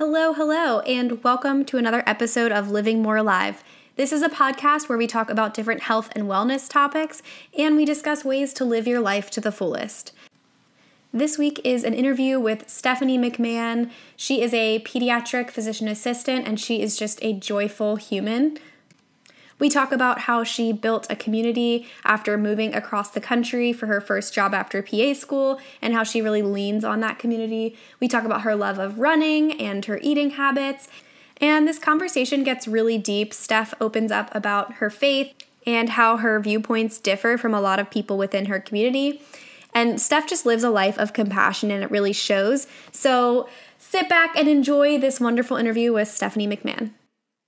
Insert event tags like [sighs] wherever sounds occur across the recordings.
Hello, hello, and welcome to another episode of Living More Alive. This is a podcast where we talk about different health and wellness topics and we discuss ways to live your life to the fullest. This week is an interview with Stephanie McMahon. She is a pediatric physician assistant and she is just a joyful human. We talk about how she built a community after moving across the country for her first job after PA school and how she really leans on that community. We talk about her love of running and her eating habits. And this conversation gets really deep. Steph opens up about her faith and how her viewpoints differ from a lot of people within her community. And Steph just lives a life of compassion and it really shows. So sit back and enjoy this wonderful interview with Stephanie McMahon.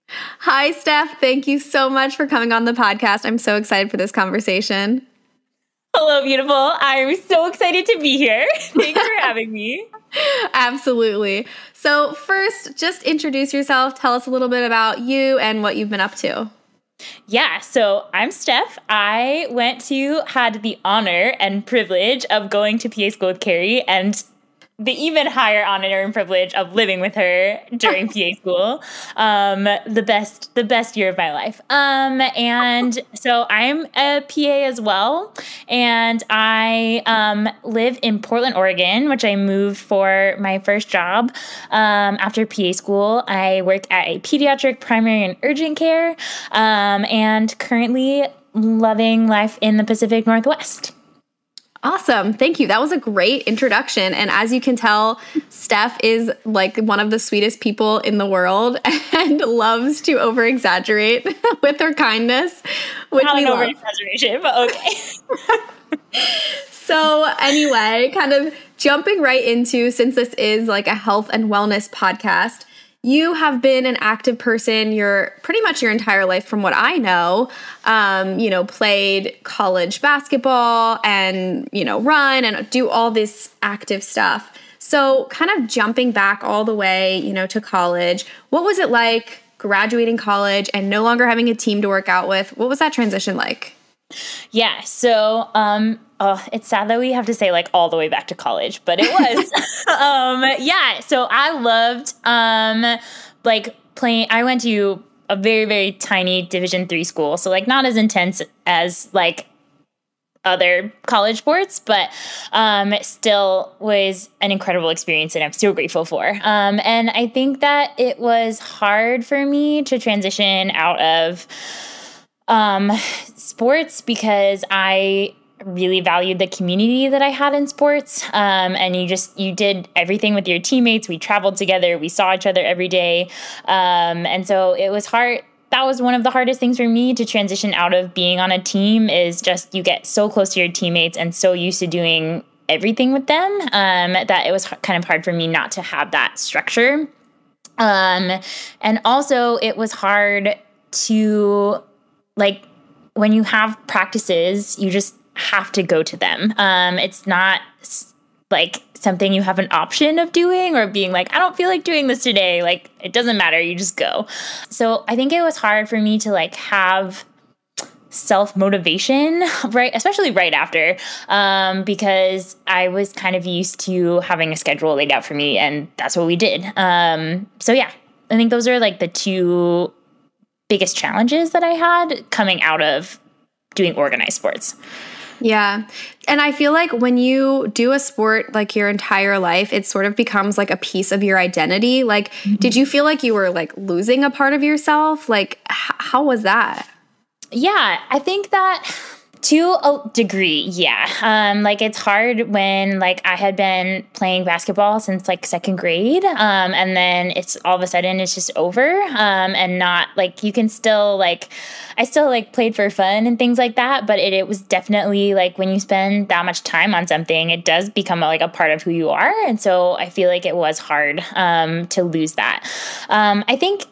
Hi, Steph. Thank you so much for coming on the podcast. I'm so excited for this conversation. Hello, beautiful. I'm so excited to be here. [laughs] Thanks for having me. [laughs] Absolutely. So, first, just introduce yourself. Tell us a little bit about you and what you've been up to. Yeah, so I'm Steph. I went to, had the honor and privilege of going to PA school with Kerri and the even higher honor and privilege of living with her during PA [laughs] school. Um, the best, the best year of my life. Um, and so I'm a PA as well, and I um, live in Portland, Oregon, which I moved for my first job um, after PA school. I worked at a pediatric primary and urgent care, um, and currently loving life in the Pacific Northwest. Awesome. Thank you. That was a great introduction. And as you can tell, Steph is like one of the sweetest people in the world [laughs] and loves to over exaggerate [laughs] with her kindness. Which Not an over exaggeration, but okay. [laughs] so, anyway, kind of jumping right into since this is like a health and wellness podcast, you have been an active person your pretty much your entire life from what i know. Um, you know played college basketball and you know run and do all this active stuff. So kind of jumping back all the way you know to college what was it like graduating college and no longer having a team to work out with? What was that transition like yeah so um oh, it's sad that we have to say like all the way back to college, but it was. [laughs] um, yeah, so I loved um, like playing. I went to a very very tiny Division three school, so like not as intense as like other college sports, but um, still was an incredible experience and I'm so grateful for. Um, and I think that it was hard for me to transition out of um, sports because I really valued the community that I had in sports. Um, and you just you did everything with your teammates. We traveled together. We saw each other every day. Um, and so it was hard. That was one of the hardest things for me to transition out of being on a team. Is just you get so close to your teammates and so used to doing everything with them um, that it was kind of hard for me not to have that structure. Um, and also, it was hard to like when you have practices, you just have to go to them. Um, it's not like something you have an option of doing or being like, I don't feel like doing this today. Like, it doesn't matter. You just go. So I think it was hard for me to like have self motivation, [laughs] right? Especially right after, um, because I was kind of used to having a schedule laid out for me, and that's what we did. Um, so yeah, I think those are like the two biggest challenges that I had coming out of doing organized sports. Yeah. And I feel like when you do a sport like your entire life, it sort of becomes like a piece of your identity. Like, mm-hmm. did you feel like you were like losing a part of yourself? Like, h- how was that? Yeah, I think that to a degree, yeah. Um, like it's hard when like I had been playing basketball since like second grade, um, and then it's all of a sudden it's just over, um, and not like you can still like I still like played for fun and things like that, but it, it was definitely like when you spend that much time on something, it does become like a part of who you are, and so I feel like it was hard um, to lose that. Um, I think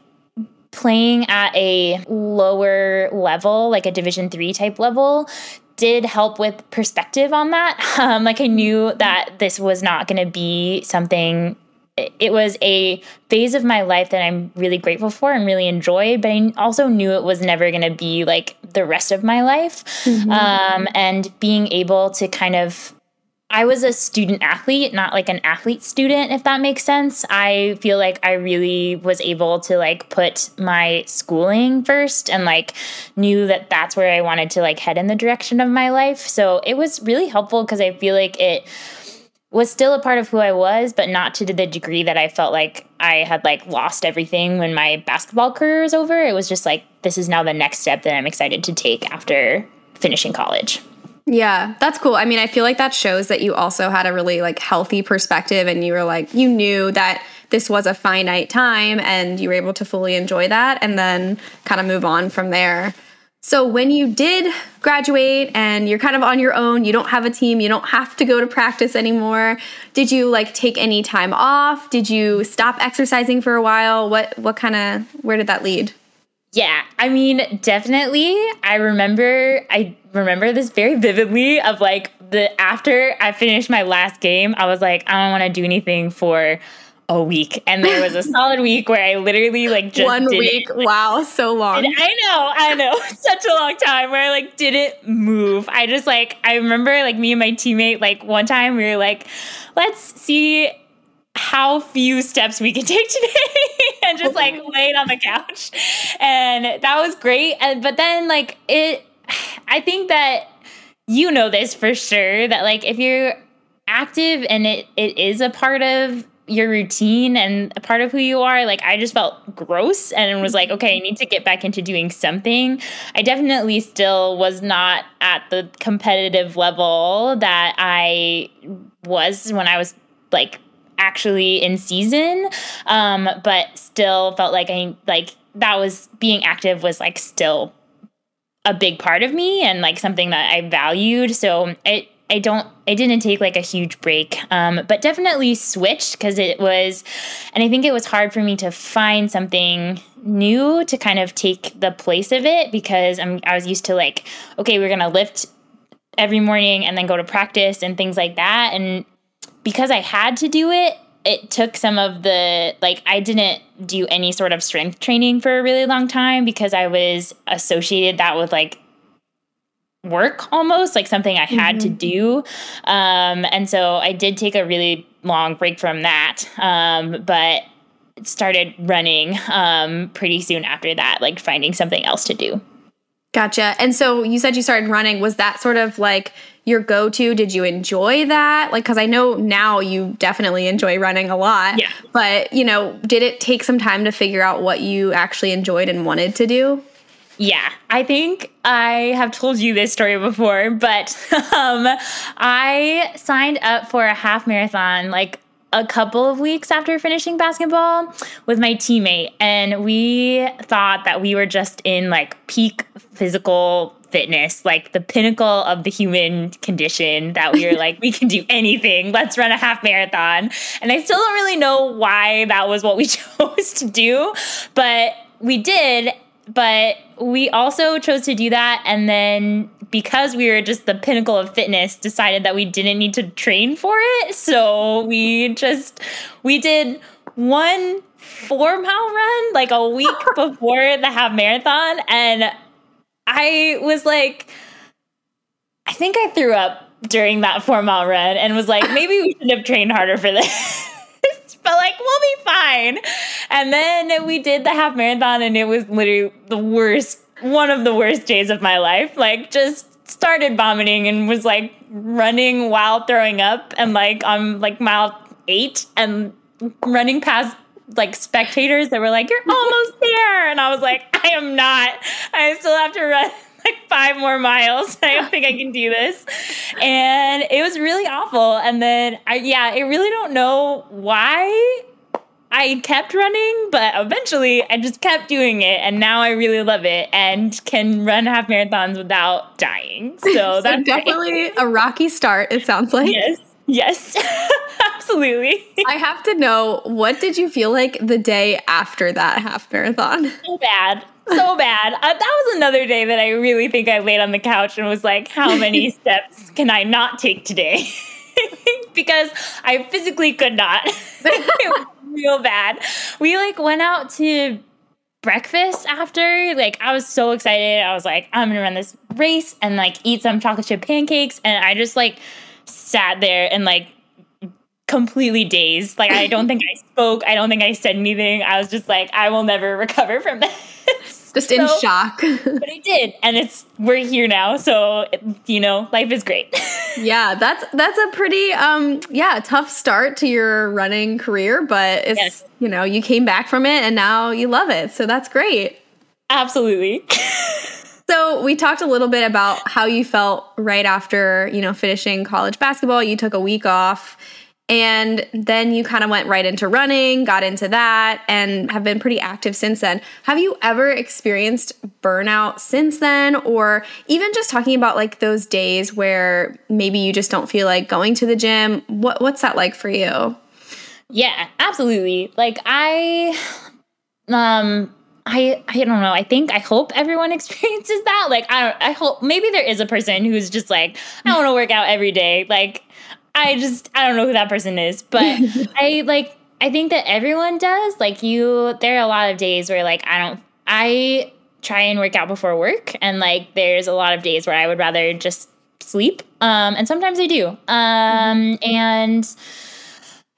playing at a lower level, like a Division three type level, did help with perspective on that. [laughs] Um, like I knew that this was not going to be something. It was a phase of my life that I'm really grateful for and really enjoy, but I also knew it was never going to be like the rest of my life. Mm-hmm. Um, and being able to kind of I was a student athlete, not like an athlete student, if that makes sense. I feel like I really was able to like put my schooling first and like knew that that's where I wanted to like head in the direction of my life. So it was really helpful because I feel like it was still a part of who I was, but not to the degree that I felt like I had like lost everything when my basketball career was over. It was just like, this is now the next step that I'm excited to take after finishing college. Yeah, that's cool. I mean, I feel like that shows that you also had a really like healthy perspective and you were like you knew that this was a finite time and you were able to fully enjoy that and then kind of move on from there. So when you did graduate and you're kind of on your own, you don't have a team, you don't have to go to practice anymore. Did you like take any time off? Did you stop exercising for a while? What what kind of where did that lead? Yeah, I mean, definitely. I remember I remember this very vividly of like the after I finished my last game, I was like, I don't want to do anything for a week. And there was a [laughs] solid week where I literally like just one week. Wow, so long. And I know, I know, [laughs] such a long time where I like didn't move. I just like I remember like me and my teammate like one time we were like, let's see how few steps we can [laughs] take today [laughs] and just like lay it on the couch. And that was great. And but then like it I think that you know this for sure that like if you're active and it it is a part of your routine and a part of who you are like i just felt gross and was like okay i need to get back into doing something i definitely still was not at the competitive level that i was when i was like actually in season um but still felt like i like that was being active was like still a big part of me and like something that I valued. So it I don't I didn't take like a huge break, um, but definitely switched because it was, and I think it was hard for me to find something new to kind of take the place of it because I'm I was used to like okay we're gonna lift every morning and then go to practice and things like that, and because I had to do it, it took some of the like I didn't do any sort of strength training for a really long time because I was associated that with like work almost like something I had mm-hmm. to do. Um, and so I did take a really long break from that. Um, but started running um, pretty soon after that, like finding something else to do. Gotcha. And so you said you started running. Was that sort of like your go to? Did you enjoy that? Like, because I know now you definitely enjoy running a lot. Yeah. But, you know, did it take some time to figure out what you actually enjoyed and wanted to do? Yeah, I think I have told you this story before, but [laughs] um, I signed up for a half marathon like a couple of weeks after finishing basketball with my teammate and we thought that we were just in like peak physical fitness like the pinnacle of the human condition that we were like we can do anything. Let's run a half marathon. And i still don't really know why that was what we [laughs] chose to do but we did. But we also chose to do that. And then because we were just the pinnacle of fitness, decided that we didn't need to train for it. So we just we did one four mile run like a week [laughs] before the half marathon, and I was like, I think I threw up during that four mile run and was like, maybe we should have trained harder for this. [laughs] but like we'll be fine. And then we did the half marathon and it was literally the worst one of the worst days of my life. Like just started vomiting and was like running while throwing up and like on like mile 8 and running past like spectators that were like you're almost there and I was like I am not. I still have to run [laughs] like five more miles. I don't think I can do this. And it was really awful. And then I yeah, I really don't know why I kept running, but eventually I just kept doing it, and now I really love it and can run half marathons without dying. So [laughs] that's definitely great. a rocky start. It sounds like yes, yes, [laughs] absolutely. I have to know what did you feel like the day after that half marathon? [laughs] So bad, so bad. Uh, that was another day that I really think I laid on the couch and was like, "How many [laughs] steps can I not take today?" [laughs] because I physically could not. real bad. We like went out to breakfast after. Like I was so excited. I was like, I'm gonna run this race and like eat some chocolate chip pancakes. And I just like sat there and like completely dazed. Like I don't think I [laughs] spoke. I don't think I said anything. I was just like, I will never [laughs] recover from this. Just in shock. but I did, and it's we're here now. So you know, life is great. [laughs] yeah, that's that's a pretty um yeah tough start to your running career, but it's yes. you know you came back from it and now you love it. So that's great. Absolutely. So we talked a little bit about how you felt right after, you know, finishing college basketball. You took a week off and then you kind of went right into running, got into that, and have been pretty active since then. Have you ever experienced burnout since then? Or even just talking about like those days where maybe you just don't feel like going to the gym? What, what's that like for you? Yeah, absolutely. Like I, um, I I don't know. I think I hope everyone [laughs] experiences that. Like I don't I hope maybe there is a person who's just like I want to work out every day. Like I just I don't know who that person is, but [laughs] I like I think that everyone does. Like you there are a lot of days where like I don't I try and work out before work and like there's a lot of days where I would rather just sleep. Um and sometimes I do. Um and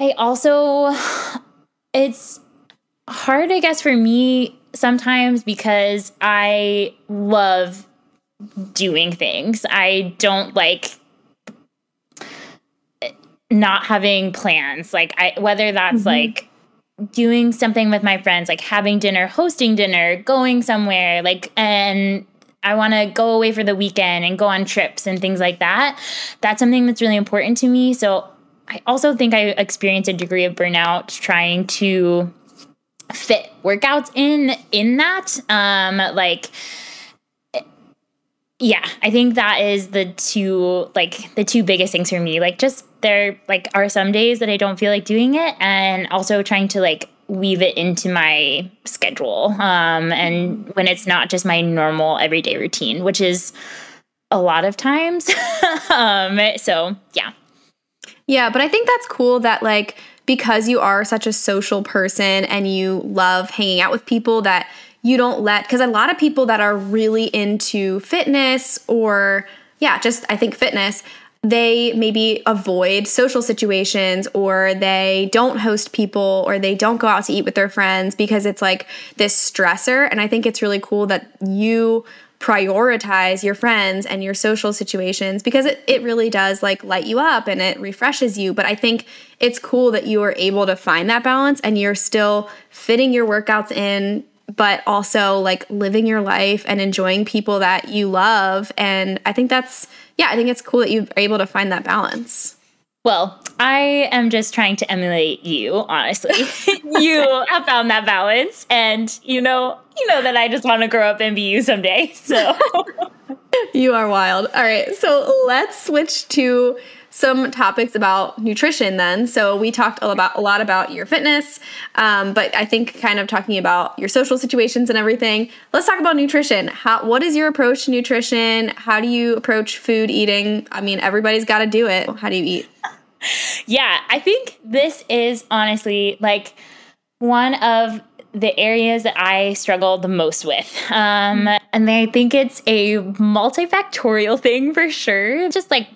I also it's hard I guess for me sometimes because I love doing things. I don't like not having plans like i whether that's mm-hmm. like doing something with my friends like having dinner hosting dinner going somewhere like and i want to go away for the weekend and go on trips and things like that that's something that's really important to me so i also think i experience a degree of burnout trying to fit workouts in in that um like yeah i think that is the two like the two biggest things for me. Like just there like are some days that i don't feel like doing it and also trying to like weave it into my schedule um and when it's not just my normal everyday routine which is a lot of times. [laughs] Um so yeah. Yeah but i think that's cool that like because you are such a social person and you love hanging out with people that you don't let because a lot of people that are really into fitness or yeah just i think fitness they maybe avoid social situations or they don't host people or they don't go out to eat with their friends because it's like this stressor. And i think it's really cool that you prioritize your friends and your social situations because it, it really does like light you up and it refreshes you. But i think it's cool that you are able to find that balance and you're still fitting your workouts in but also like living your life and enjoying people that you love. And I think that's, yeah, I think it's cool that you are able to find that balance. Well, I am just trying to emulate you, honestly. [laughs] you have found that balance and you know, you know that I just want to grow up and be you someday. So [laughs] you are wild. All right. So let's switch to some topics about nutrition then. So we talked about a lot about your fitness, um, but I think kind of talking about your social situations and everything. Let's talk about nutrition. How what is your approach to nutrition? How do you approach food eating? I mean, everybody's got to do it. How do you eat? [laughs] Yeah, I think this is honestly like one of the areas that I struggle the most with. Um, and I think it's a multifactorial [laughs] thing for sure. Just like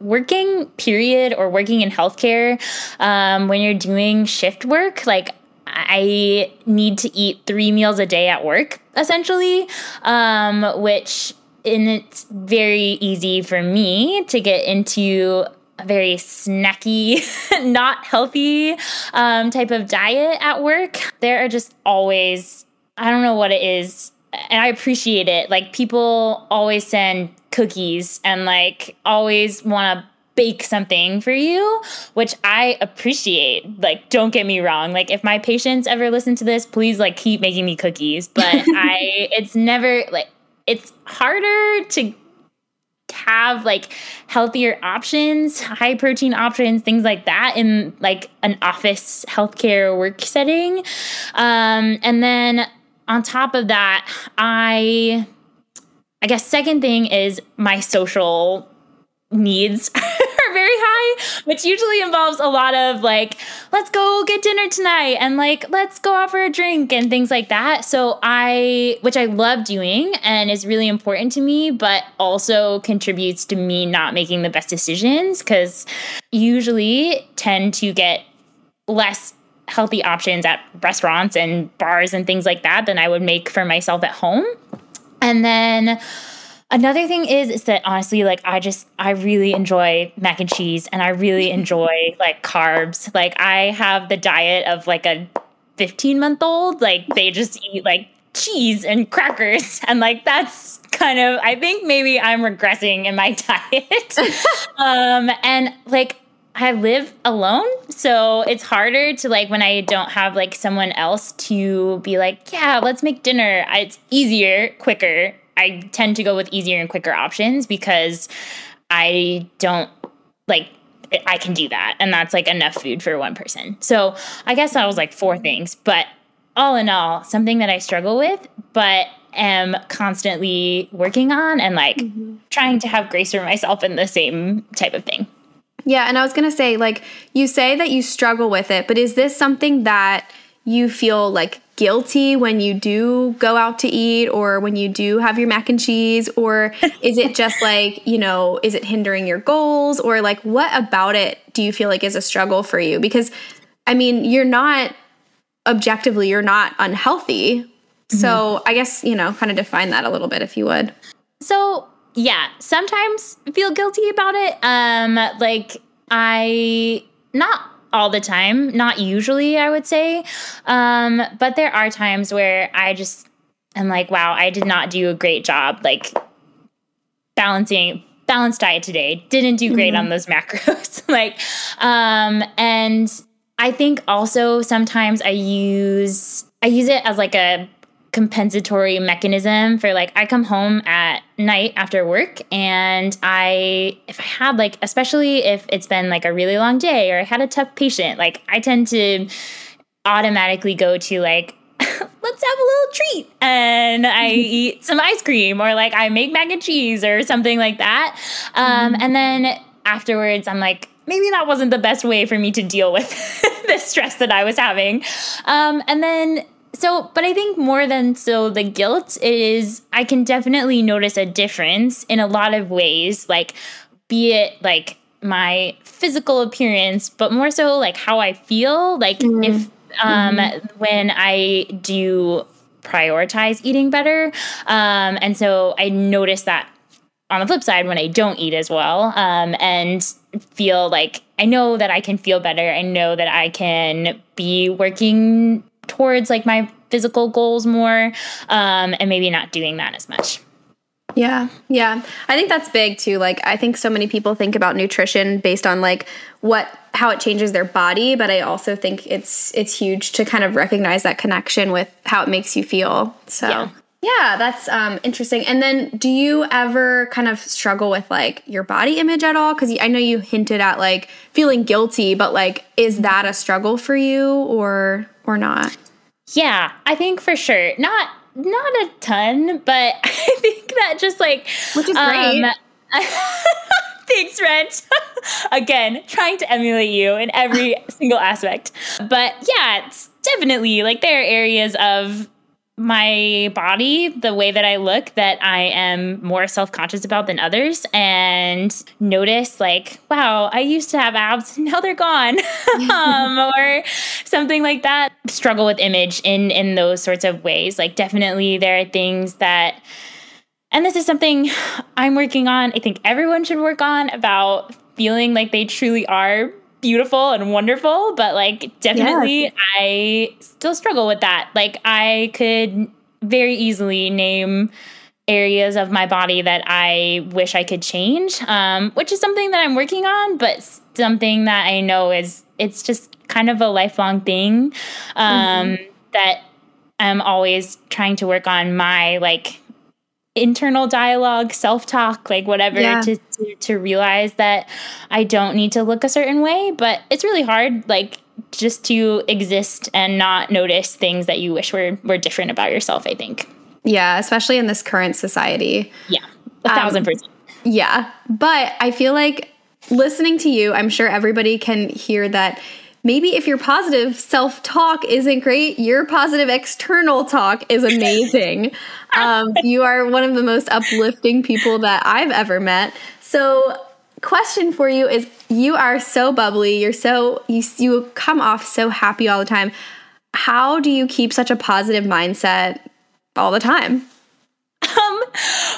working period or working in healthcare um, when you're doing shift work like i need to eat three meals a day at work essentially um, which and it's very easy for me to get into a very snacky, [laughs] not healthy um, type of diet at work. There are just always, I don't know what it is, and I appreciate it. Like people always send cookies and like always want to bake something for you, which I appreciate. Like, don't get me wrong. Like, if my patients ever listen to this, please like keep making me cookies. But [laughs] I, it's never like, it's harder to have like healthier options, high protein options, things like that in like an office healthcare work setting. Um, and then on top of that, I I guess second thing is my social needs [laughs] are very high which usually involves a lot of like, let's go get dinner tonight and like, let's go out for a drink and things like that. So I, which I love doing and is really important to me, but also contributes to me not making the best decisions because usually tend to get less healthy options at restaurants and bars and things like that than I would make for myself at home. And then another thing is is that honestly like I just I really enjoy mac and cheese and I really [laughs] enjoy like carbs. Like I have the diet of like a 15 month old. Like they just eat like cheese and crackers [laughs] and like that's kind of I think maybe I'm regressing in my [laughs] diet. um and like I live alone, so it's harder to like when I don't have like someone else to be like, yeah, let's make dinner. It's easier, quicker. I tend to go with easier and quicker options because I don't like I can do that and that's like enough food for one person. So, I guess that was like four things, but all in all, something that I struggle with, but am constantly working on and like mm-hmm. trying to have grace for myself in the same type of thing. Yeah, and I was going to say like you say that you struggle with it, but is this something that you feel like guilty when you do go out to eat or when you do have your mac and cheese or is it just [laughs] like, you know, is it hindering your goals or like what about it do you feel like is a struggle for you? Because I mean, you're not objectively you're not unhealthy. Mm-hmm. So, I guess, you know, kind of define that a little bit if you would. So, yeah, sometimes feel guilty about it. Um, like I not all the time, not usually, I would say. Um, but there are times where I just am like, wow, I did not do a great job, like balancing balanced diet today. Didn't do great mm-hmm. on those [laughs] macros. like, um, and I think also sometimes I use I use it as like a compensatory mechanism for like I come home at night after work and I if I had like especially if it's been like a really long day or I had a tough patient like I tend to automatically go to like [laughs] let's have a little treat and I eat some ice cream or like I make mac and cheese or something like that. Um, mm-hmm. and then afterwards I'm like maybe that wasn't the best way for me to deal with [laughs] the stress that I was having. Um, and then so, but I think more than so the guilt is I can definitely notice a difference in a lot of ways, like be it like my physical appearance, but more so like how I feel. Like mm-hmm. if um mm-hmm. when I do prioritize eating better. Um and so I notice that on the flip side when I don't eat as well. Um and feel like I know that I can feel better. I know that I can be working towards like my physical goals more um, and maybe not doing that as much. Yeah, yeah. I think that's big too. Like, I think so many people think about nutrition based on like what how it changes their body, but I also think it's it's huge to kind of recognize that connection with how it makes you feel. So. Yeah. Yeah, that's um, interesting. And then, do you ever kind of struggle with like your body image at all? Because I know you hinted at like feeling guilty, but like, is that a struggle for you or or not? Yeah, I think for sure. Not not a ton, but [laughs] I think that just like which is great. Um, [laughs] Thanks, Rent. [laughs] Again, trying to emulate you in every single aspect. But yeah, it's definitely like there are areas of my body, the way that I look, that I am more self conscious about than others, and notice, like, wow, I used to have abs, now they're gone, [laughs] um, [laughs] or something like that. Struggle with image in in those sorts of ways. Like, definitely, there are things that, and this is something [sighs] I'm working on. I think everyone should work on about feeling like they truly are beautiful and wonderful, but like definitely yes. I still struggle with that. Like I could very easily name areas of my body that I wish I could change, um, which is something that I'm working on, but something that I know is it's just kind of a lifelong thing um, mm-hmm. that I'm always trying to work on my like internal dialogue, self talk, like whatever, yeah. to, to, to realize that I don't need to look a certain way. But it's really hard, like just to exist and not notice things that you wish were were different about yourself. I think. Yeah, especially in this current society. Yeah, a thousand um, percent. Yeah, but I feel like listening to you, I'm sure everybody can hear that maybe if your positive self talk isn't great, your positive external talk is amazing. [laughs] um, you are one of the most uplifting people that I've ever met. So, question for you is you are so bubbly, you're so, you, you come off so happy all the time. How do you keep such a positive mindset all the time? [laughs] Um,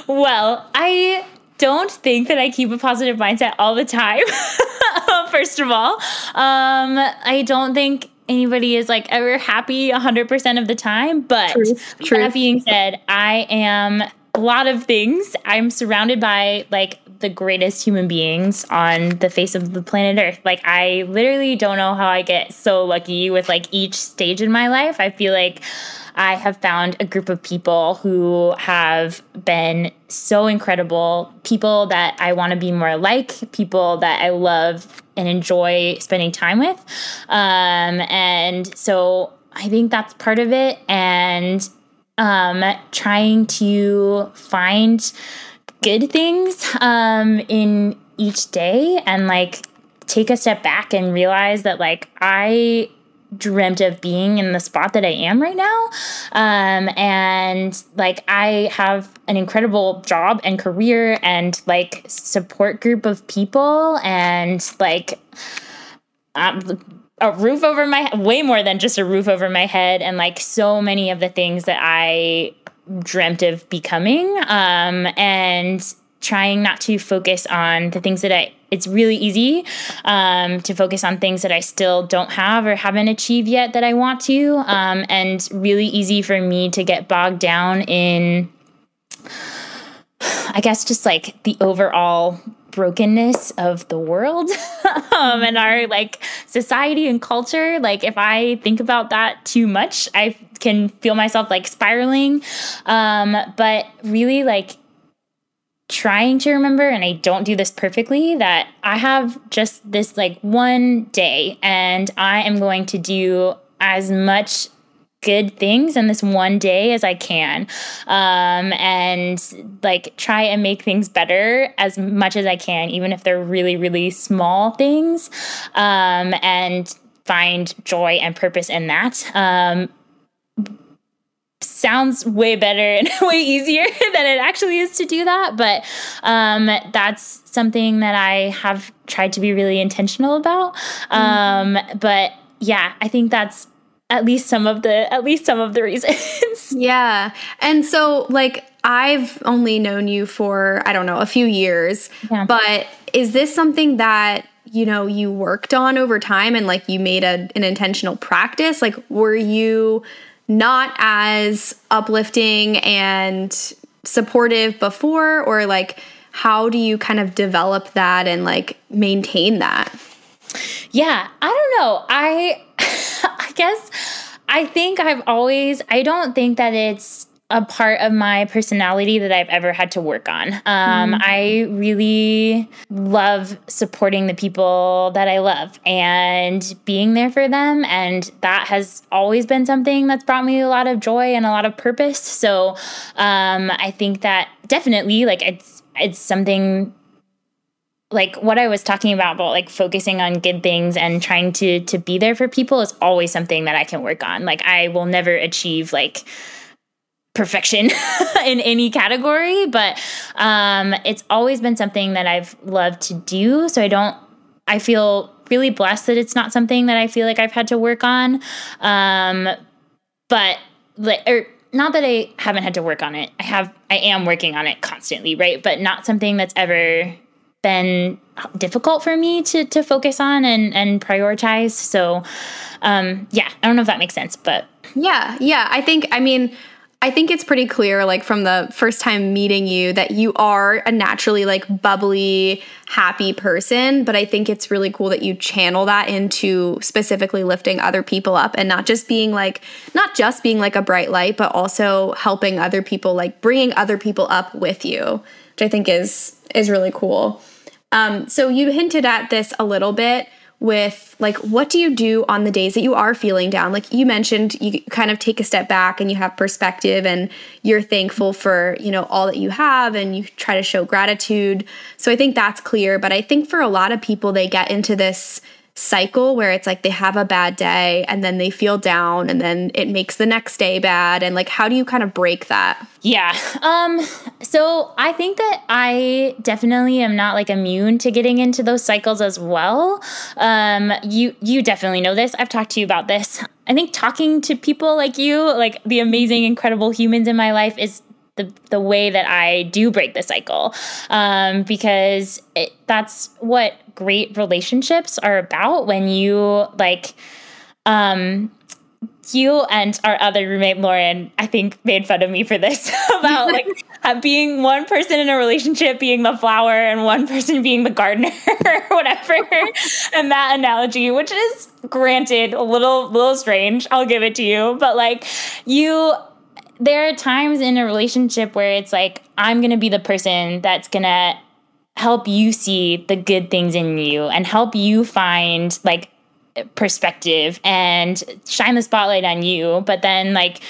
well, I don't think that I keep a positive mindset all the time. [laughs] First of all, um, I don't think anybody is like ever happy 100% of the time. But truth, truth. that being said, I am a lot of things. I'm surrounded by like the greatest human beings on the face of the planet Earth. Like, I literally don't know how I get so lucky with like each stage in my life. I feel like I have found a group of people who have been so incredible, people that I want to be more like, people that I love and enjoy spending time with. Um, and so I think that's part of it. And um, trying to find good things um, in each day and like take a step back and realize that like I dreamt of being in the spot that I am right now. Um, and like I have an incredible job and career and like support group of people and like um, a roof over my way more than just a roof over my head and like so many of the things that I dreamt of becoming um, and trying not to focus on the things that I it's really easy um, to focus on things that I still don't have or haven't achieved yet that I want to um, and really easy for me to get bogged down in I guess just like the overall brokenness of the world [laughs] um, and our like society and culture. Like if i think about that too much i can feel myself like spiraling um, but really like trying to remember, and I don't do this perfectly, that I have just this like one day and I am going to do as much good things in this one day as I can. Um, and like try and make things better as much as I can, even if they're really, really small things. Um, and find joy and purpose in that. Um, sounds way better and [laughs] way easier [laughs] than it actually is to do that but um, that's something that i have tried to be really intentional about um, mm-hmm. but yeah i think that's at least some of the at least some of the [laughs] reasons yeah and so like i've only known you for i don't know a few years yeah. but is this something that you know you worked on over time and like you made a, an intentional practice like were you not as uplifting and supportive before or like how do you kind of develop that and like maintain that? Yeah i don't know. I [laughs] i guess i think i've always i don't think that it's a part of my personality that I've ever had to work on. Um, mm-hmm. I really love supporting the people that I love and being there for them. And that has always been something that's brought me a lot of joy and a lot of purpose. So um, I think that definitely, like, it's, it's something like what I was talking about about like focusing on good things and trying to to be there for people is always something that I can work on. Like I will never achieve like perfection [laughs] in any category, but um, it's always been something that I've loved to do. So I don't, I feel really blessed that it's not something that I feel like I've had to work on. Um, but like, or not that I haven't had to work on it. I have, I am working on it constantly, right? But not something that's ever been difficult for me to to focus on and and prioritize. So, um, yeah, I don't know if that makes sense, but yeah, yeah, I think I mean I think it's pretty clear, like from the first time meeting you, that you are a naturally like bubbly, happy person. But I think it's really cool that you channel that into specifically lifting other people up and not just being like, not just being like a bright light, but also helping other people, like bringing other people up with you, which I think is is really cool. Um, so you hinted at this a little bit with like what do you do on the days that you are feeling down? Like you mentioned you kind of take a step back and you have perspective and you're thankful for you know all that you have and you try to show gratitude. So i think that's clear but i think for a lot of people they get into this cycle where it's like they have a bad day and then they feel down and then it makes the next day bad and like how do you kind of break that? Yeah um so i think that i definitely am not like immune to getting into those cycles as well. Um you you definitely know this. I've talked to you about this. I think talking to people like you like the amazing incredible humans in my life is the, the way that I do break the cycle um, because it, that's what great relationships are about when you like um you and our other roommate Lauren, I think, made fun of me for this [laughs] about like [laughs] being one person in a relationship being the flower and one person being the gardener [laughs] or whatever. and that analogy, which is granted a little little strange, I'll give it to you, but like you there are times in a relationship where it's like I'm going to be the person that's going to help you see the good things in you and help you find like perspective and shine the spotlight on you. But then like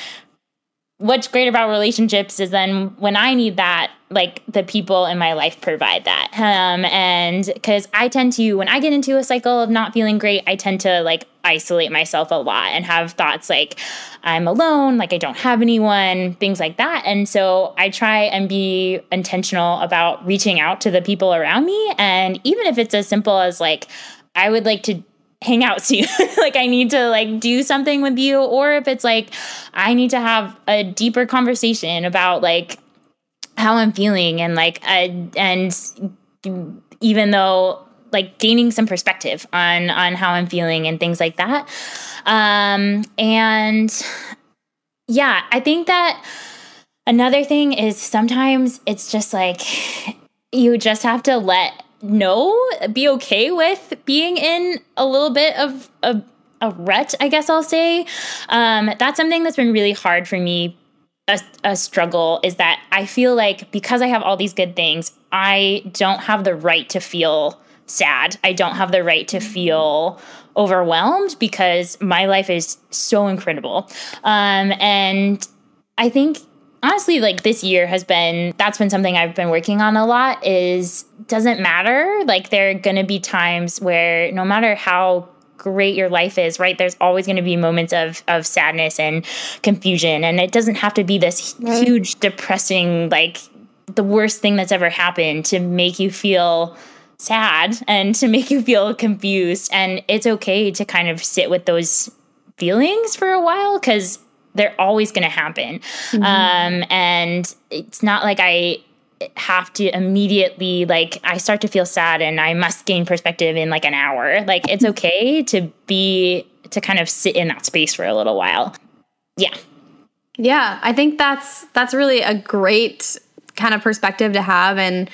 what's great about relationships is then when I need that, like the people in my life provide that. Um, and because I tend to, when I get into a cycle of not feeling great, I tend to like isolate myself a lot and have thoughts like I'm alone, like I don't have anyone, things like that. And so I try and be intentional about reaching out to the people around me. And even if it's as simple as like, I would like to hang out [laughs] soon like i need to like do something with you or if it's like i need to have a deeper conversation about like how i'm feeling and like I, and even though like gaining some perspective on on how i'm feeling and things like that um and yeah i think that another thing is sometimes it's just like you just have to let know, be okay with being in a little bit of a, a rut, I guess I'll say. Um, that's something that's been really hard for me. A, a struggle is that I feel like because I have all these good things, I don't have the right to feel sad. I don't have the right to feel overwhelmed because my life is so incredible. Um, and I think honestly like this year has been that's been something I've been working on a lot is doesn't matter like there are going to be times where no matter how great your life is right there's always going to be moments of of sadness and confusion and it doesn't have to be this right. huge depressing like the worst thing that's ever happened to make you feel sad and to make you feel confused and it's okay to kind of sit with those feelings for a while cuz they're always going to happen. Mm-hmm. Um, and it's not like I have to immediately like I start to feel sad and I must gain perspective in like an hour. Like it's mm-hmm. okay to be to kind of sit in that space for a little while. Yeah. Yeah, I think that's that's really a great kind of perspective to have and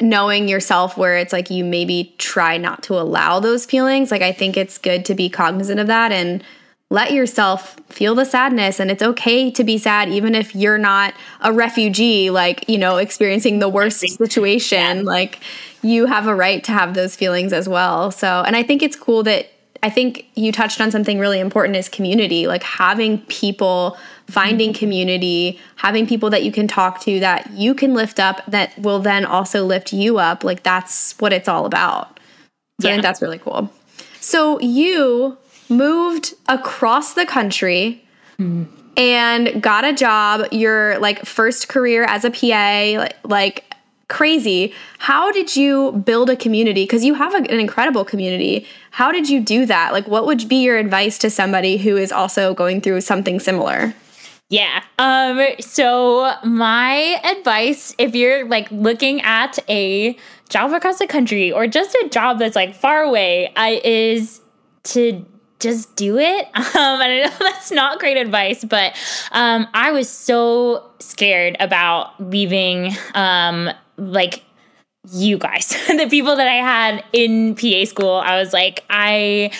knowing yourself where it's like you maybe try not to allow those feelings. Like I think it's good to be cognizant of that and let yourself feel the sadness and it's okay to be sad even if you're not a refugee like you know experiencing the worst situation yeah. like you have a right to have those feelings as well so and i think it's cool that i think you touched on something really important is community like having people finding mm-hmm. community having people that you can talk to that you can lift up that will then also lift you up like that's what it's all about so yeah. i think that's really cool so you moved across the country mm. and got a job, your like first career as a PA, like, like crazy. How did you build a community? Because you have a, an incredible community. How did you do that? Like, what would be your advice to somebody who is also going through something similar? Yeah. Um, so my advice, if you're like looking at a job across the country or just a job that's like far away, I is to just do it. [laughs] Um, I know [laughs] that's not great advice, but um, I was so scared about leaving, um, like you guys, [laughs] the people that I had in PA school. I was like, I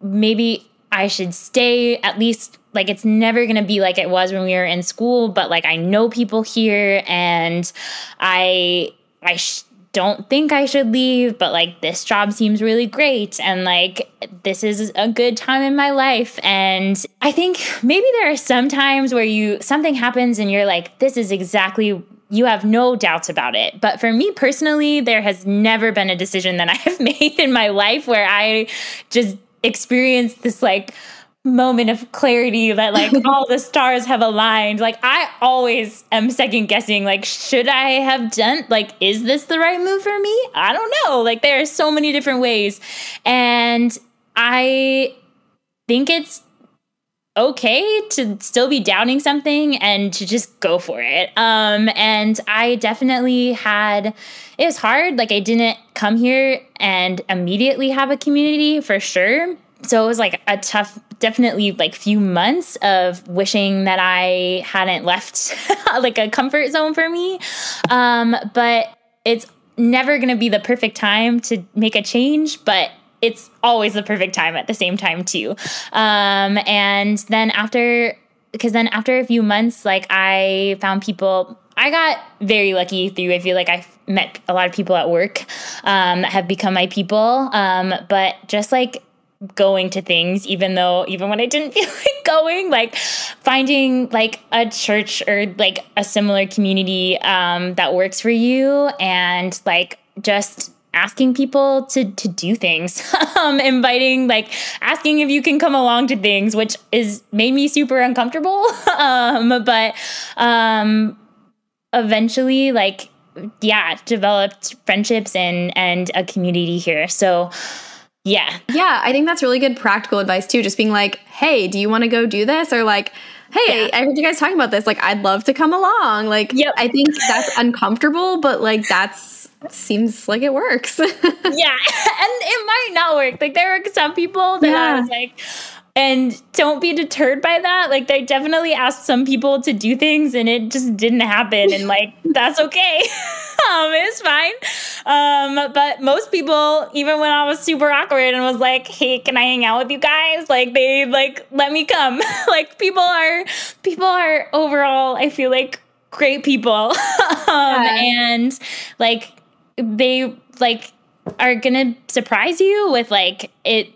maybe I should stay at least. Like it's never gonna be like it was when we were in school, but like I know people here, and I I. Sh- don't think I should leave, but like this job seems really great and like this is a good time in my life. And I think maybe there are some times where you something happens and you're like, this is exactly you have no doubts about it. But for me personally, there has never been a decision that [laughs] I have made in my life where I just experienced this like moment of clarity that like [laughs] all the stars have aligned. Like i always am second guessing like should i have done like is this the right move for me? I don't know. Like there are so many different ways. And i think it's okay to still be doubting something and to just go for it. Um and i definitely had it was hard. Like i didn't come here and immediately have a community for sure so it was like a tough definitely like few months of wishing that i hadn't left [laughs] like a comfort zone for me. Um, but it's never going to be the perfect time to make a change but it's always the perfect time at the same time too. Um, and then after because then after a few months like i found people i got very lucky through i feel like i met a lot of people at work um, that have become my people. Um, but just like going to things even though even when I didn't [laughs] feel like going like finding like a church or like a similar community um that works for you and like just asking people to to do things [laughs] um inviting like asking if you can come along to things which is made me super uncomfortable [laughs] um but um eventually like yeah developed friendships and and a community here. So yeah. Yeah, I think that's really good practical advice too. Just being like, hey, do you want to go do this? Or like, hey, yeah. I heard you guys talking about this. Like, I'd love to come along. Like, yep. I think that's [laughs] uncomfortable, but like, that's seems like it works. [laughs] yeah. [laughs] And it might not work. Like, there are some people that yeah. I was like, and don't be deterred by that. Like they definitely asked some people to do things and it just didn't happen and like [laughs] that's okay. [laughs] um it's fine. Um but most people even when I was super awkward and was like, "Hey, can I hang out with you guys?" like they like let me come. [laughs] like people are people are overall I feel like great people. um yeah. and like they like are going to surprise you with like it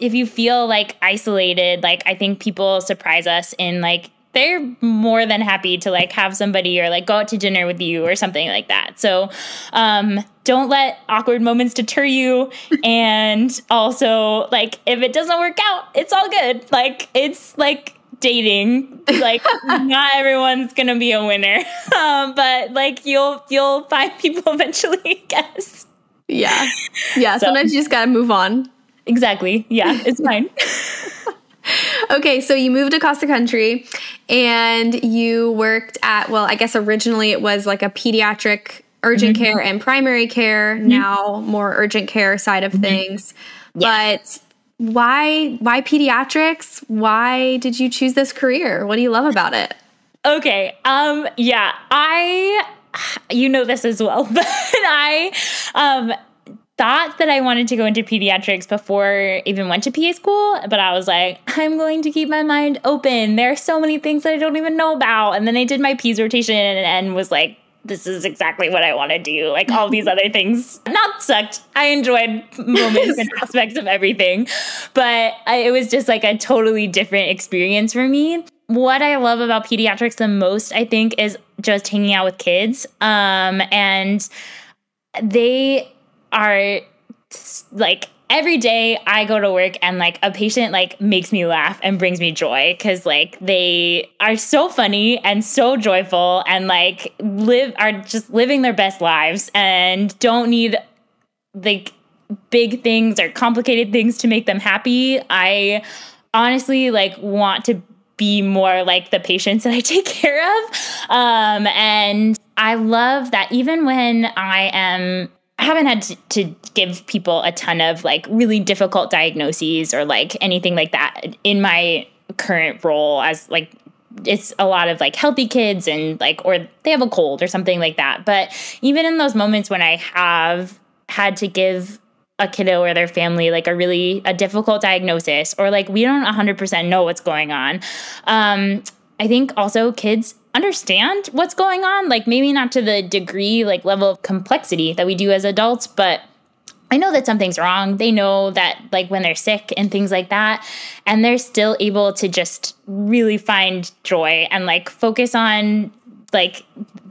if you feel like isolated, like I think people surprise us in like they're more than happy to like have somebody or like go out to dinner with you or something like that. So um don't let awkward moments deter you [laughs] and also like if it doesn't work out, it's all good. Like it's like dating like [laughs] not everyone's gonna be a winner [laughs] um, but like you'll you'll find people eventually I guess yeah yeah so. sometimes you just gotta move on Exactly. Yeah, it's [laughs] fine. okay, so you moved across the country and you worked at, well, I guess originally it was like a pediatric urgent mm-hmm. care and primary care, mm-hmm. now more urgent care side of mm-hmm. things. But why why pediatrics? Why did you choose this career? What do you love about it? Okay. Um yeah, I you know this as well, [laughs] but I um thought that I wanted to go into pediatrics before even went to PA school, but I was like, [laughs] I'm going to keep my mind open. There are so many things that I don't even know about. And then I did my Peds rotation and was like, this is exactly what I want to do. Like all these other things, not sucked. I enjoyed moments and [laughs] aspects of everything, but I, it was just like a totally different experience for me. What I love about pediatrics the most, I think, is just hanging out with kids. Um, and they are like every day I go to work and like a patient like makes me laugh and brings me joy cuz like they are so funny and so joyful and like live are just living their best lives and don't need like big things or complicated things to make them happy. I honestly like want to be more like the patients that I [laughs] take care of. Um and I love that even when I am haven't had to, to, give people a ton of like really difficult diagnoses or like anything like that in my current role as like it's a lot of like healthy kids and like or they have a cold or something like that. But even in those moments when i have had to give a kiddo or their family like a really a difficult diagnosis or like we don't 100% know what's going on um i think also kids understand what's going on. Like maybe not to the degree, like level of complexity that we do as adults, but I know that something's wrong. They know that, like, when they're sick and things like that. And they're still able to just really find joy and, like, focus on, like,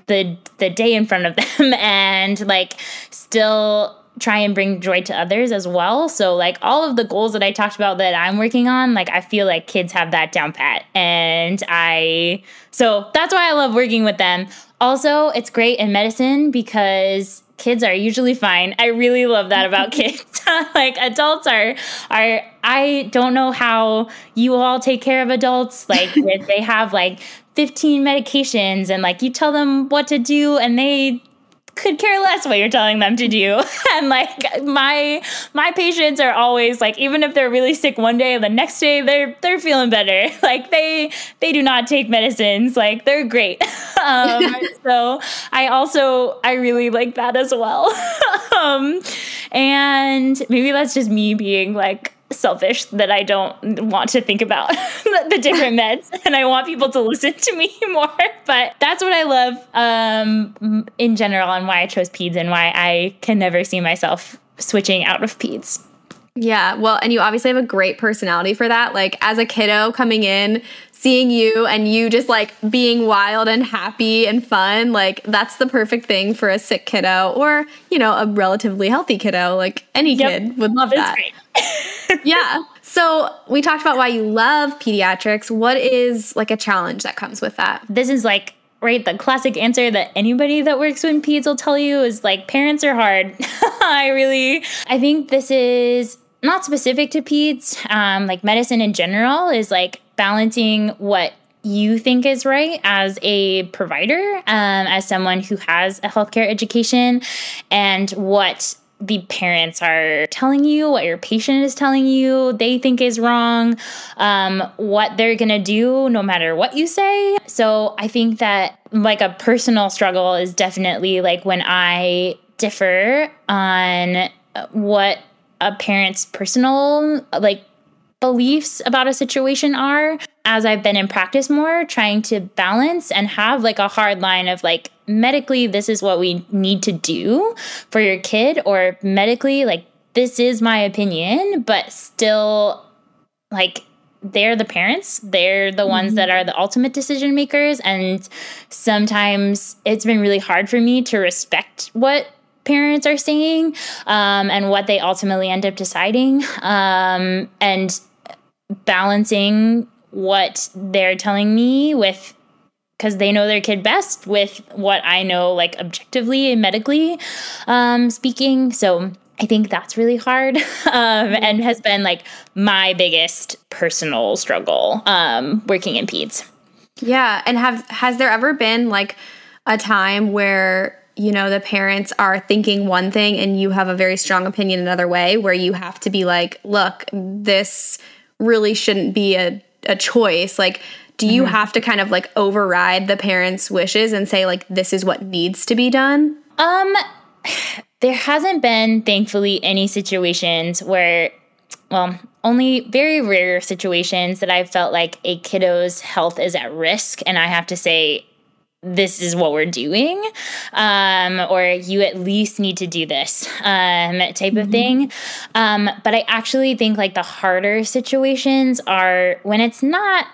the the day in front of [laughs] them and like still try and bring joy to others as well. So like all of the goals that I talked about that I'm working on, like I feel like kids have that down pat. And I so that's why I love working with them. Also, it's great in medicine because kids are usually fine. I really love that about [laughs] kids. [laughs] like adults are are I don't know how you all take care of adults like if [laughs] they have like 15 medications and like you tell them what to do and they could care less what you're telling them to do. [laughs] and like my my patients are always like even if they're really sick one day the next day they're they're feeling better. [laughs] Like they they do not take medicines. Like they're great. [laughs] um, so I also I really like that as well. um, and maybe that's just me being like selfish that I don't want to think about [laughs] the different meds and I want people to listen to me [laughs] more. But that's what I love um, in general and why I chose peds and why I can never see myself switching out of peds. Yeah, well, and you obviously have a great personality for that. Like, as a kiddo coming in, seeing you and you just like being wild and happy and fun, like, that's the perfect thing for a sick kiddo or, you know, a relatively healthy kiddo. Like, any yep. kid would love that. [laughs] yeah. So we talked about why you love pediatrics. What is like a challenge that comes with that? This is like right the classic answer that anybody that works with peds will tell you is like parents are hard. [laughs] I really I think this is not specific to peds. Um, like medicine in general is like balancing what you think is right as a provider, um, as someone who has a healthcare education, and what the parents are telling you, what your patient is telling you, they think is wrong, um, what they're gonna do no matter what you say. So I think that like a personal struggle is definitely like when I differ on what a parent's personal like beliefs about a situation are as I've been in practice more, trying to balance and have like a hard line of like, medically, this is what we need to do for your kid, or medically, like, this is my opinion, but still, like, they're the parents. They're the ones mm-hmm. that are the ultimate decision makers. And sometimes it's been really hard for me to respect what parents are saying um, and what they ultimately end up deciding. Um, and balancing what they're telling me with because they know their kid best with what I know, like objectively and medically um, speaking. So I think that's really hard [laughs] um, and has been like my biggest personal struggle um, working in peds. Yeah, and have has there ever been like a time where you know the parents are thinking one thing and you have a very strong opinion another way, where you have to be like, look, this really shouldn't be a, a choice. Like, do you mm-hmm. have to kind of like override the parents' wishes and say, like, this is what needs to be done? Um, there hasn't been, thankfully, any situations where, well, only very rare situations that I've felt like a kiddo's health is at risk. And I have to say, this is what we're doing um, or you at least need to do this um, type of mm-hmm. thing um, but i actually think like the harder situations are when it's not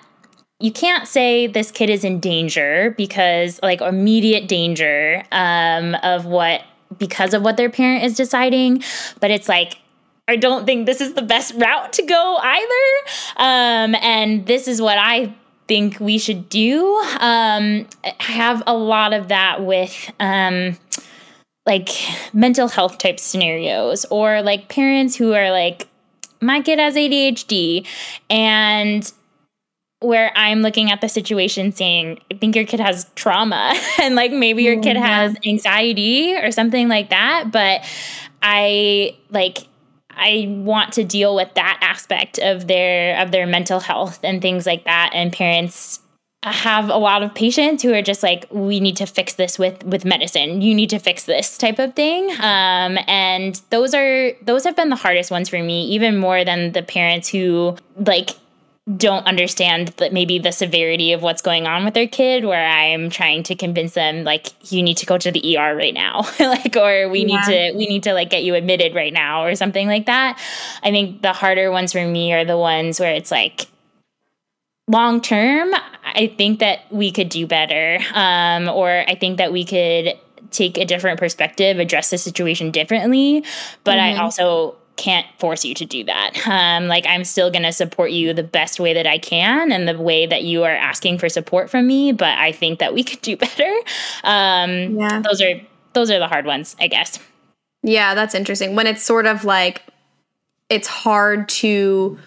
you can't say this kid is in danger because like immediate danger um, of what because of what their parent is deciding but it's like I don't think this is the best route to go either. Um, and this is what I think we should do. Um, I have a lot of that with um, like mental health type scenarios or like parents who are like, my kid has ADHD and where I'm looking at the situation saying, I think your kid has trauma [laughs] and like maybe your kid has anxiety or something like that. But I like I want to deal with that aspect of their of their mental health and things like that. And parents have a lot of patients who are just like we need to fix this with with medicine. You need to fix this type of thing. Um, and those are those have been the hardest ones for me even more than the parents who like don't understand that maybe the severity of what's going on with their kid where i'm trying to convince them like you need to go to the er right now [laughs] like or we yeah. need to we need to like get you admitted right now or something like that i think the harder ones for me are the ones where it's like long term i think that we could do better um, or i think that we could take a different perspective address the situation differently but mm-hmm. i also can't force you to do that. Um, like I'm still going to support you the best way that I can and the way that you are asking for support from me. But I think that we could do [laughs] better. Um, yeah, those are those are the hard ones, I guess. Yeah, that's interesting. When it's sort of like it's hard to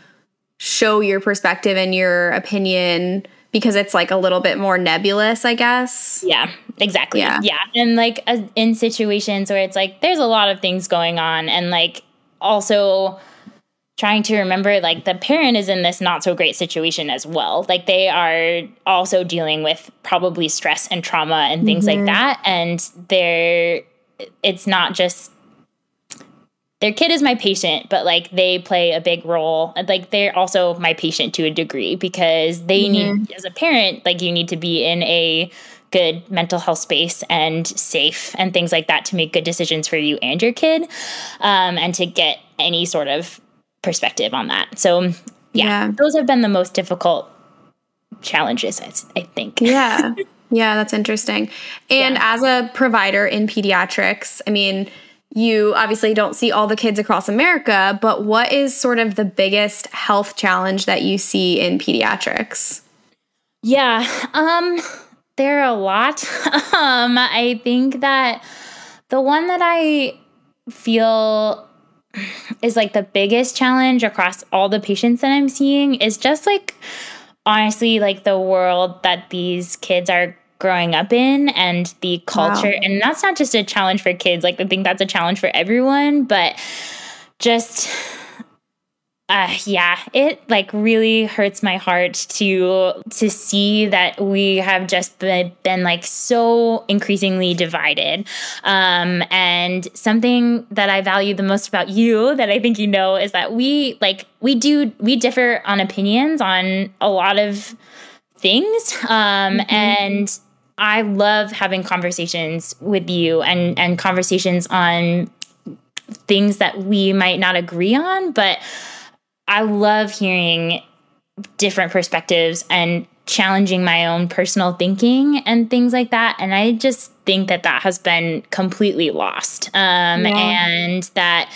show your perspective and your opinion because it's like a little bit more nebulous, I guess. Yeah, exactly. Yeah. yeah. And like uh, in situations where it's like there's a lot of things going on and like also trying to remember like the parent is in this not so great situation as well. Like they are also dealing with probably stress and trauma and things mm-hmm. like that. And they're, it's not just their kid is my patient, but like they play a big role. Like they're also my patient to a degree because they mm-hmm. need, as a parent, like you need to be in a good mental health space and safe and things like that to make good decisions for you and your kid um, and to get any sort of perspective on that. So, yeah, yeah. those have been the most difficult challenges, I, think. [laughs] Yeah. Yeah, that's interesting. And yeah. as a provider in pediatrics, I mean, you obviously don't see all the kids across America, but what is sort of the biggest health challenge that you see in pediatrics? Yeah. Um there are a lot. [laughs] um, I think that the one that I feel is like the biggest challenge across all the patients that I'm seeing is just like honestly like the world that these kids are growing up in and the culture wow. and that's not just a challenge for kids like I think that's a challenge for everyone but just uh, yeah, it like really hurts my heart to to see that we have just been, been like so increasingly divided. Um, and something that I value the most about you that I think you know is that we like we do we differ on opinions on a lot of things. Um, mm-hmm. and I love having conversations with you and and conversations on things that we might not agree on, but I love hearing different perspectives and challenging my own personal thinking and things like that. And I just think that that has been completely lost. Um, yeah. And that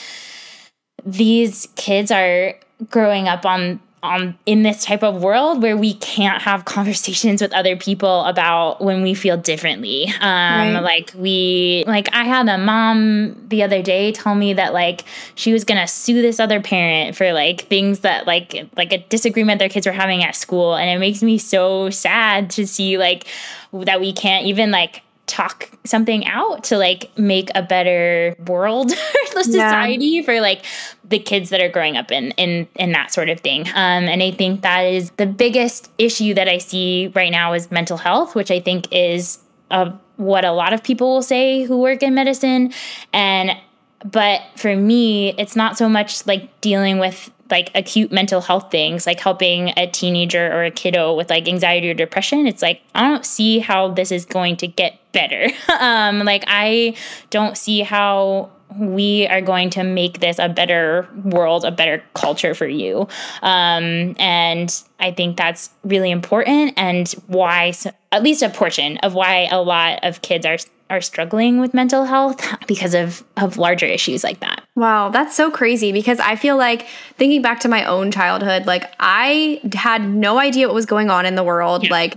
these kids are growing up on um, in this type of world where we can't have [laughs] conversations with other people about when we feel differently. Um, right. Like we, like I had a mom the other day tell me that like she was gonna sue this other parent for like things that like like a disagreement their kids were having at school, and it makes me so sad to see like that we can't even like talk something out to like make a better world [laughs] the society yeah. for like the kids that are growing up in in in that sort of thing. Um, and i think that is the biggest issue that i see right now is mental health which i think is uh, what a lot of people will say who work in medicine. And but for me it's not so much like dealing with like acute mental health things, like helping a teenager or a kiddo with like anxiety or depression, it's like I don't see how this is going to get better. [laughs] um, like I don't see how we are going to make this a better world, a better culture for you. Um, and I think that's really important, and why, at least a portion of why a lot of kids are are struggling with mental health [laughs] because of of larger issues like that. Wow, that's so crazy because I feel like thinking back to my own childhood, like I had no idea what was going on in the world. Yeah. Like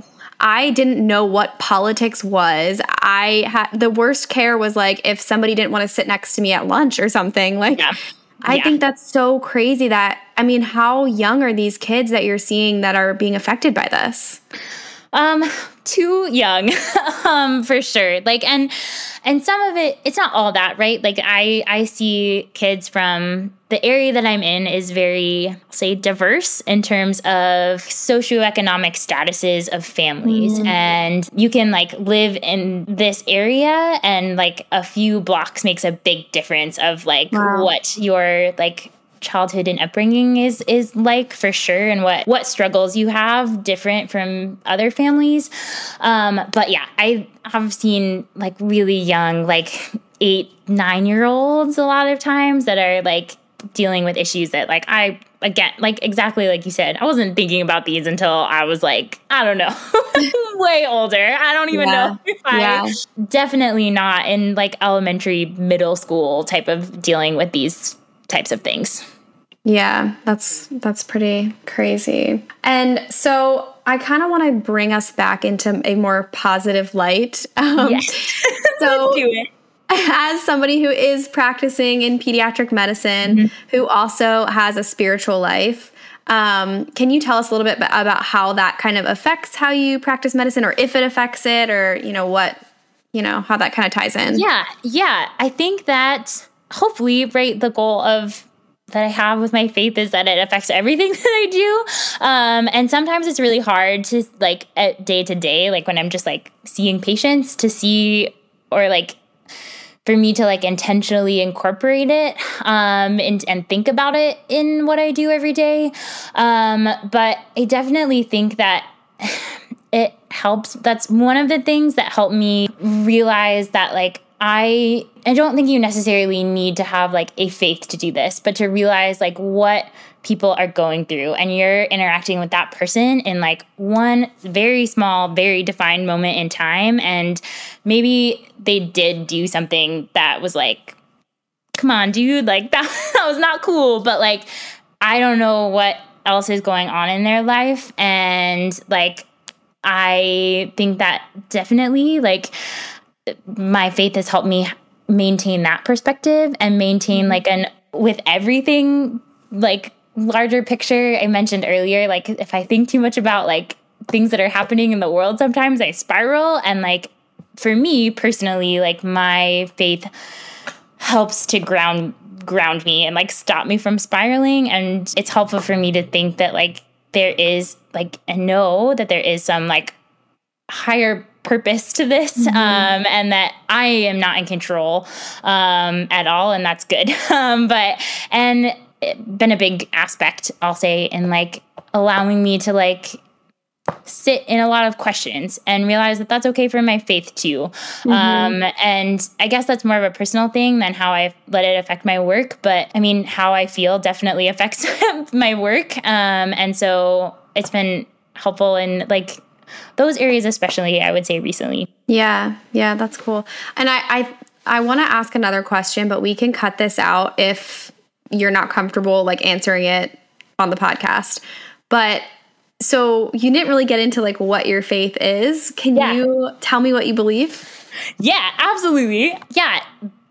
I didn't know what politics was. I had the worst care was like if somebody didn't want to sit next to me at lunch or something. Like yeah. I yeah. think that's so crazy that I mean, how young are these kids that you're seeing that are being affected by this? Um, too young, [laughs] um, for sure. Like, and and some of it, it's not all that, right? Like, I I see kids from the area that I'm in is very, say, diverse in terms of socioeconomic statuses of families, mm. and you can like live in this area, and like a few blocks makes a big difference of like wow. what your like childhood and upbringing is is like for sure and what what struggles you have different from other families um but yeah i have seen like really young like eight nine year olds a lot of times that are like dealing with issues that like i again like exactly like you said i wasn't thinking about these until i was like i don't know [laughs] way older i don't even Yeah. know Yeah. definitely not in like elementary middle school type of dealing with these types of things Yeah, that's that's pretty crazy. And so I kind of want to bring us back into a more positive light. Um, yes So, [laughs] do it as somebody who is practicing in pediatric medicine, who also has a spiritual life, um, can you tell us a little bit about how that kind of affects how you practice medicine, or if it affects it, or you know what, you know how that kind of ties in? Yeah, yeah. I think that hopefully, right, the goal of that I have with my faith is that it affects everything [laughs] that I do. Um, and sometimes it's really hard to like at day to day, like when I'm just like seeing patients to see or like for me to like intentionally incorporate it um, and, and think about it in what I do every day. Um, but I definitely think that [sighs] it helps. That's one of the things that helped me realize that like I I don't think you necessarily need to have like a faith to do this, but to realize like what people are going through. And you're interacting with that person in like one very small, very defined moment in time. And maybe they did do something that was like come on, dude, like [laughs] that that was not cool, but like I don't know what else is going on in their life. And like I think that definitely like my faith has helped me maintain that perspective and maintain mm-hmm. like an with everything like larger picture. I mentioned earlier like if I think too much about like things that are happening in the world sometimes I spiral. And like for me personally like my faith helps to ground ground me and like stop me from spiraling. And it's helpful for me to think that like there is like and know that there is some like higher purpose to this um and that I am not in control um at all and that's good [laughs] um but and it been a big aspect I'll say in like allowing me to like sit in a lot of questions and realize that that's okay for my faith too. Um, and I guess that's more of a personal thing than how I let it affect my work. But I mean, how I feel definitely [laughs] affects [laughs] my work. Um, and so it's been helpful in like those areas, especially, I would say recently. Yeah, yeah, that's cool. And I I, I want to ask another question, but we can cut this out if you're not comfortable like answering it on the podcast. But so you didn't really get into like what your faith is. Can Yeah. you tell me what you believe? Yeah, absolutely. Yeah,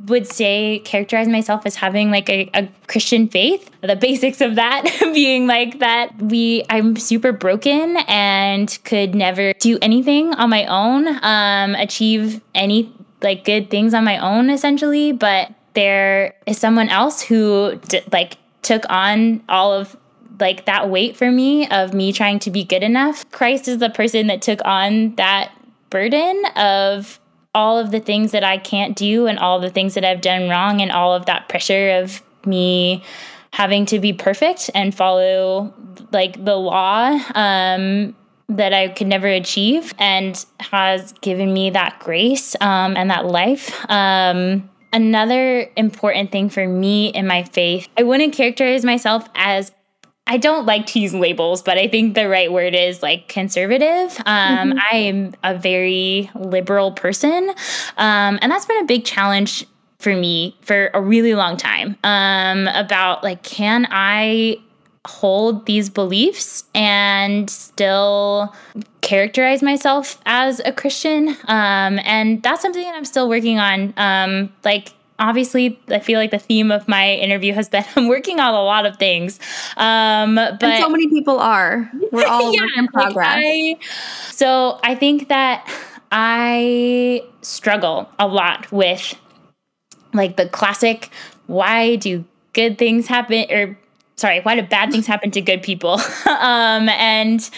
would say characterize myself as having like a, a Christian faith. The basics of that [laughs] being like that we I'm super broken and could never do anything on my own, um, achieve any like good things on my own essentially, but there is someone else who d- like took on all of like that weight for me of me trying to be good enough. Christ is the person that took on that burden of all of the things that I can't do and all the things that I've done wrong and all of that pressure of me having to be perfect and follow like the law um that I could never achieve and has given me that grace um, and that life. Um, another important thing for me in my faith, I wouldn't characterize myself as I don't like to use labels, but I think the right word is like conservative. Um, I am a very liberal person, um, and that's been a big challenge for me for a really long time. Um, about like, can I hold these beliefs and still characterize myself as a Christian? Um, and that's something that I'm still working on. Um, like obviously i feel like the theme of my interview has been [laughs] i'm working on a lot of things um but and so many people are. We're all Yeah, [laughs] work in like, progress. I- so i think that i struggle a lot with like the classic why do good things happen or sorry why do bad things happen to good people [laughs] um and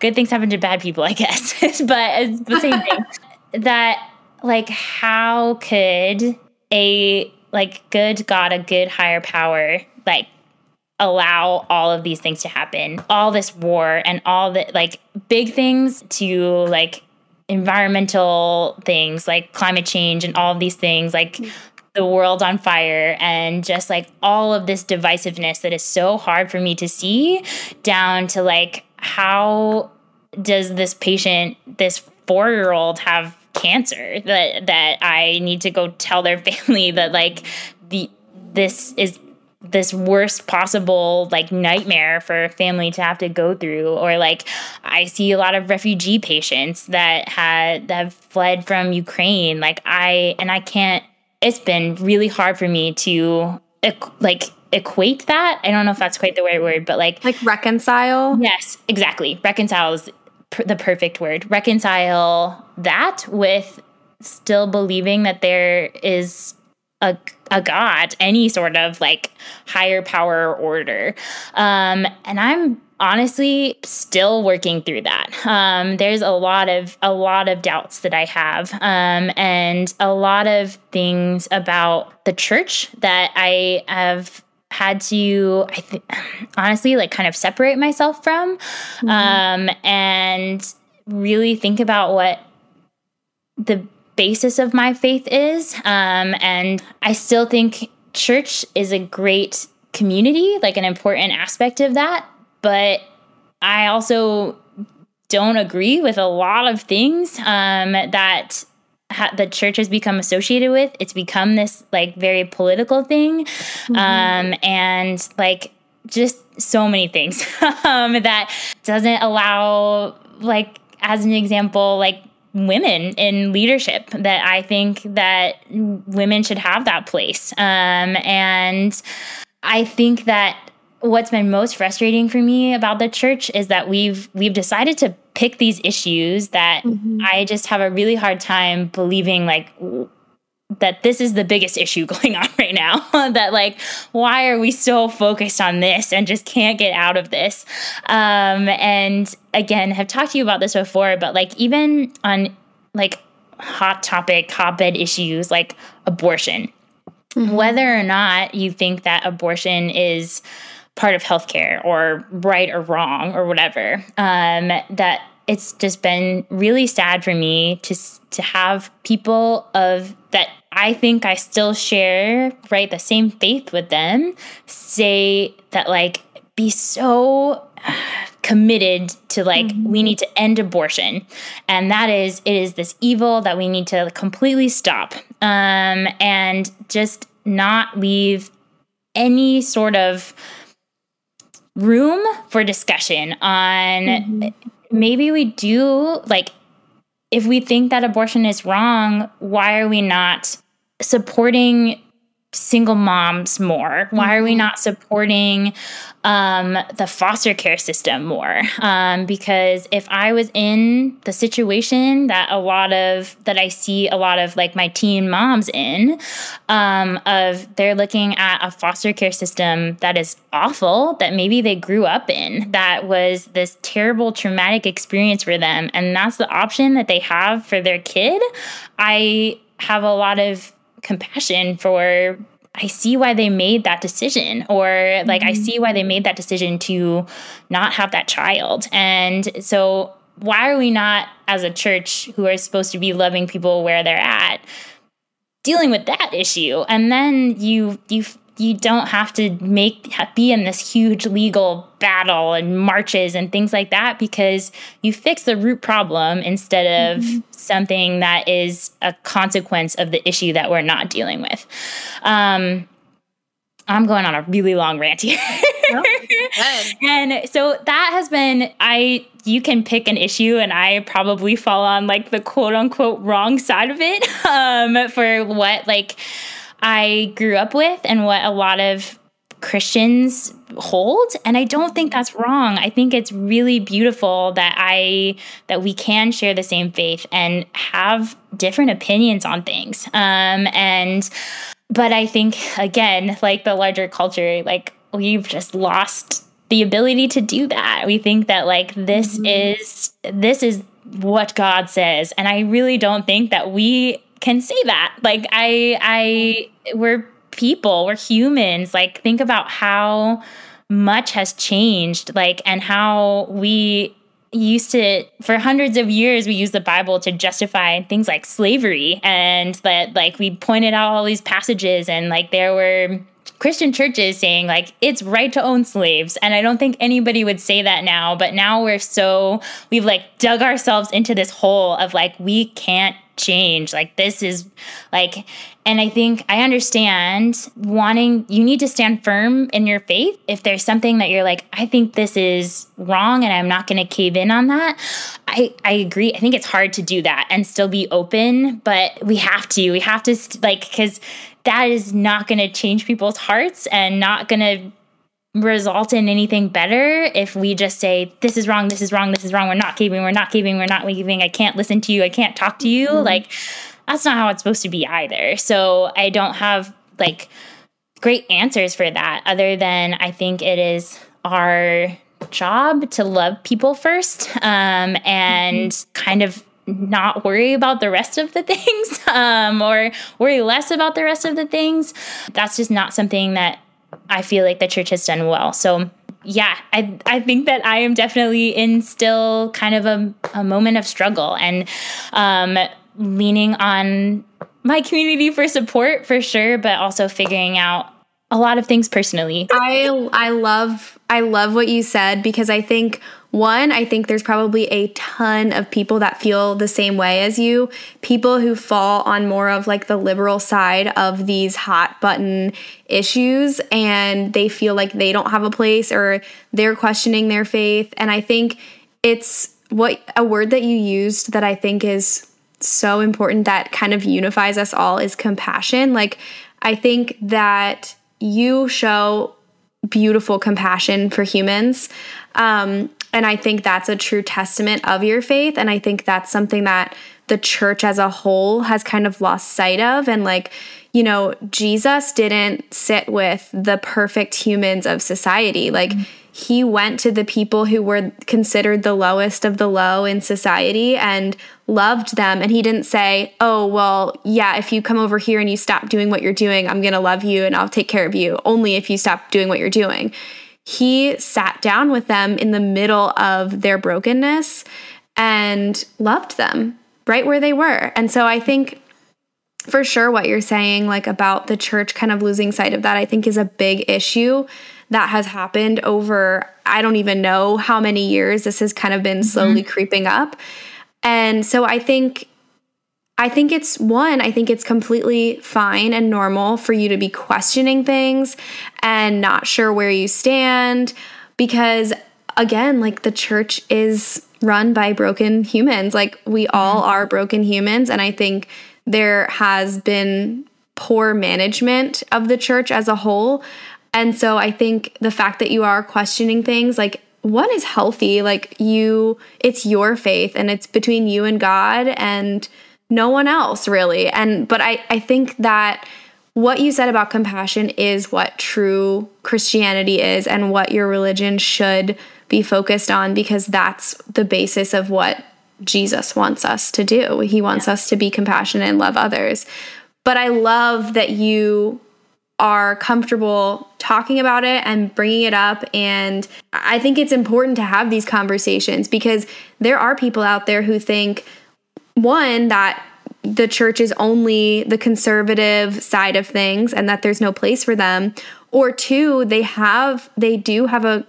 good things happen to bad people i guess but it's the same thing that like how could a like good god a good higher power like allow all of these things to happen. All this war and all the like big things to like environmental things like climate change and all of these things like mm. the world on fire and just like all of this divisiveness that is so hard for me to see down to like how does this patient this 4-year-old have cancer that that I need to go tell their [laughs] family that like the this is this worst possible like nightmare for a family to have to go through. Or like i see a lot of refugee patients that had that have fled from ukraine. Like i and i can't it's been really hard for me to like equate that. I don't know if that's quite the right word but like like reconcile? Yes exactly. Reconcile is the perfect word reconcile that with still believing that there is a, a god, any sort of like higher power order. Um, and I'm honestly still working through that. Um, there's a lot of a lot of doubts that I have, um, and a lot of things about the church that I have had to I think [sighs] honestly like kind of separate myself from mm-hmm. um, and really think about what the basis of my faith is. Um, and I still think church is a great community, like an important aspect of that. But I also don't agree with a lot of things um, that ha- the church has become associated with. It's become this like very political thing, mm-hmm. um, and like just so many things [laughs] um, that doesn't allow like as an example like women in leadership that I think that women should have that place. Um, and I think that what's been most frustrating for me about the church is that we've we've decided to pick these issues that mm-hmm. I just have a really hard time believing like that this is the biggest issue [laughs] going on right now [laughs] that like why are we so focused on this and just can't get out of this um and again have talked to you about this before but like even on like hot topic hotbed issues like abortion mm-hmm. whether or not you think that abortion is part of healthcare or right or wrong or whatever um that it's just been really sad for me to to have people of that I think I still share right the same faith with them say that like be so committed to like mm-hmm. we need to end abortion and that is it is this evil that we need to completely stop um and just not leave any sort of room for discussion on mm-hmm. maybe we do like if we think that abortion is wrong, why are we not supporting single moms more? Why are we mm-hmm. not supporting um, the foster care system more? Um, because if I was in the situation that a lot of that I see a lot of like my teen moms in, um, of they're looking at a foster care system that is awful, that maybe they grew up in, that was this terrible traumatic experience for them, and that's the option that they have for their kid. I have a lot of compassion for I see why they made that decision, or like mm-hmm. I see why they made that decision to not have that child. And so, why are we not, as a church who are supposed to be loving people where they're at, dealing with that issue? And then you you you don't have to make be in this huge legal battle and marches and things like that because you fix the root problem instead of mm-hmm. something that is a consequence of the issue that we're not dealing with. Um, I'm going on a really long rant here. [laughs] and so that has been I you can pick an issue and I probably fall on like the quote unquote wrong side of it [laughs] um, for what like I grew up with and what a lot of Christians hold and I don't think that's wrong. I think it's really beautiful that I that we can share the same faith and have different opinions on things. Um and but I think again, like the larger culture, like we've just lost the ability to do that. We think that like this mm-hmm. is this is what God says and I really don't think that we can say that. Like I I we're people, we're humans. Like think about how much has changed like and how we used to for hundreds of years we used the bible to justify things like slavery and that like we pointed out all these passages and like there were christian churches saying like it's right to own slaves and i don't think anybody would say that now but now we're so we've like dug ourselves into this hole of like we can't change like this is like and I think I understand wanting, you need to stand firm in your faith. If there's something that you're like, I think this is wrong and I'm not going to cave in on that, I, I agree. I think it's hard to do that and still be open, but we have to. We have to, like, because that is not going to change people's hearts and not going to result in anything better if we just say this is wrong this is wrong this is wrong we're not caving we're not caving we're not leaving i can't listen to you i can't talk to you mm-hmm. like that's not how it's supposed to be either. So I don't have like great answers for that other than I think it is our job to love people first um, and mm-hmm. kind of not worry about the rest of the [laughs] things um, or worry less about the rest of the things. That's just not something that I feel like the church has done well. So yeah, I I think that I am definitely in still kind of a, a moment of struggle and um, leaning on my community for support for sure, but also figuring out a lot of things personally. I I love I love what you said because I think one, I think there's probably a ton of people that feel the same way as you, people who fall on more of like the liberal side of these hot button issues and they feel like they don't have a place or they're questioning their faith and I think it's what a word that you used that I think is so important that kind of unifies us all is compassion. Like, I think that you show beautiful compassion for humans. Um, and I think that's a true testament of your faith. And I think that's something that the church as a whole has kind of lost sight of. And like, you know, Jesus didn't sit with the perfect humans of society. Like, mm-hmm he went to the people who were considered the lowest of the low in society and loved them. And he didn't say, Oh, well, yeah, if you come over here and you stop doing what you're doing, I'm going to love you and I'll take care of you only if you stop doing what you're doing. He sat down with them in the middle of their brokenness and loved them right where they were. And so I think for sure what you're saying like about the church kind of losing sight of that I think is a big issue that has happened over I don't even know how many years this has kind of been mm-hmm. slowly mm-hmm. creeping up. And so I think I think it's one, I think it's completely fine and normal for you to be questioning things and not sure where you stand because again, like the church is run by broken humans. Like we all mm-hmm. are broken humans and I think there has been poor management of the church as a whole and so I think the fact that you are questioning things like one is healthy, like you it's your faith and it's between you and God and no one else really. And but I I think that what you said about compassion is what true Christianity is and what your religion should be focused on because that's the basis of what Jesus wants us to do. He wants yeah. us to be compassionate and love others. But I love that you are comfortable talking about it and bringing it up. And I think it's important to have these conversations because there are people out there who think, one, that the church is only the conservative side of things and that there's no place for them or two they have they do have a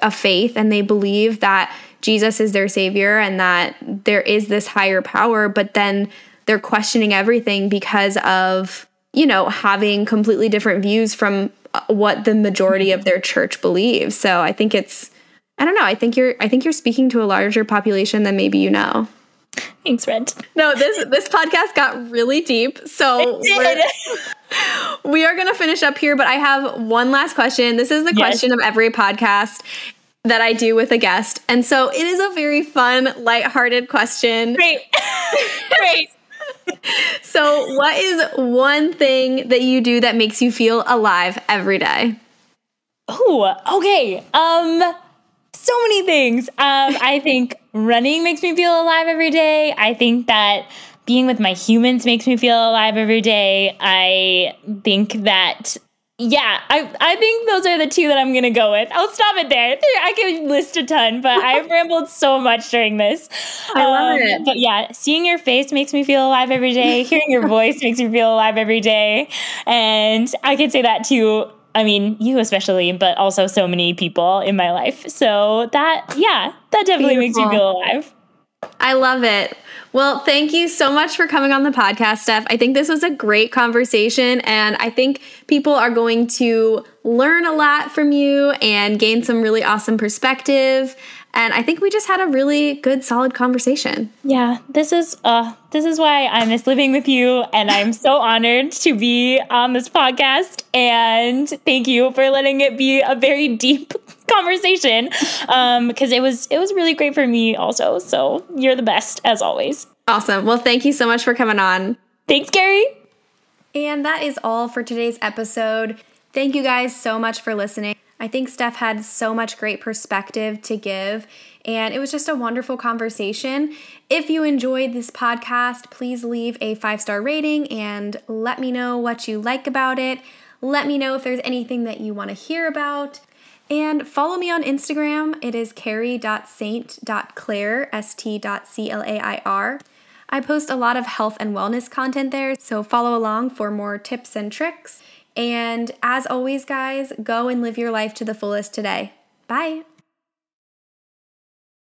a faith and they believe that Jesus is their savior and that there is this higher power but then they're questioning everything because of you know, having completely different views from uh, what the majority of their church believes. So I think it's I don't know, I think you're I think you're speaking to a larger population than maybe you know. Thanks, Red. No, this this podcast got really deep. So we are going to finish up here, but I have one last question. This is the yes. question of every podcast that I do with a guest. And so it is a very fun, lighthearted question. Great. [laughs] Great so, what is one thing that you do that makes you feel alive every day? Oh, okay. Um, so many things. Um, I think running makes me feel alive every day. I think that being with my humans makes me feel alive every day. I think that Yeah, I I think those are the two that I'm gonna go with. I'll stop it there. I could list a ton, but [laughs] I've rambled so much during this. I love um, it. But yeah, seeing your face makes me feel alive every day. Hearing your [laughs] voice makes me feel alive every day, and I could say that to I mean, you especially, but also so many people in my life. So that, yeah, that definitely Beautiful. makes you feel alive. I love it. Well, thank you so much for coming on the podcast, Steph. I think this was a great conversation, and I think people are going to learn a lot from you and gain some really awesome perspective. And I think we just had a really good, solid conversation. Yeah, this is uh, this is why I miss living with you, and I'm so [laughs] honored to be on this podcast. And thank you for letting it be a very deep [laughs] conversation because um, it was it was really great for me also. So you're the best as always. Awesome. Well, thank you so much for coming on. Thanks, Kerri. And that is all for today's episode. Thank you guys so much for listening. I think Steph had so much great perspective to give, and it was just a wonderful conversation. If you enjoyed this podcast, please leave a five star rating and let me know what you like about it. Let me know if there's anything that you want to hear about. And follow me on Instagram. It is Kerri.saint.clair, S-T.C-L-A-I-R. I post a lot of health and wellness content there, so follow along for more tips and tricks. And as always, guys, go and live your life to the fullest today. Bye.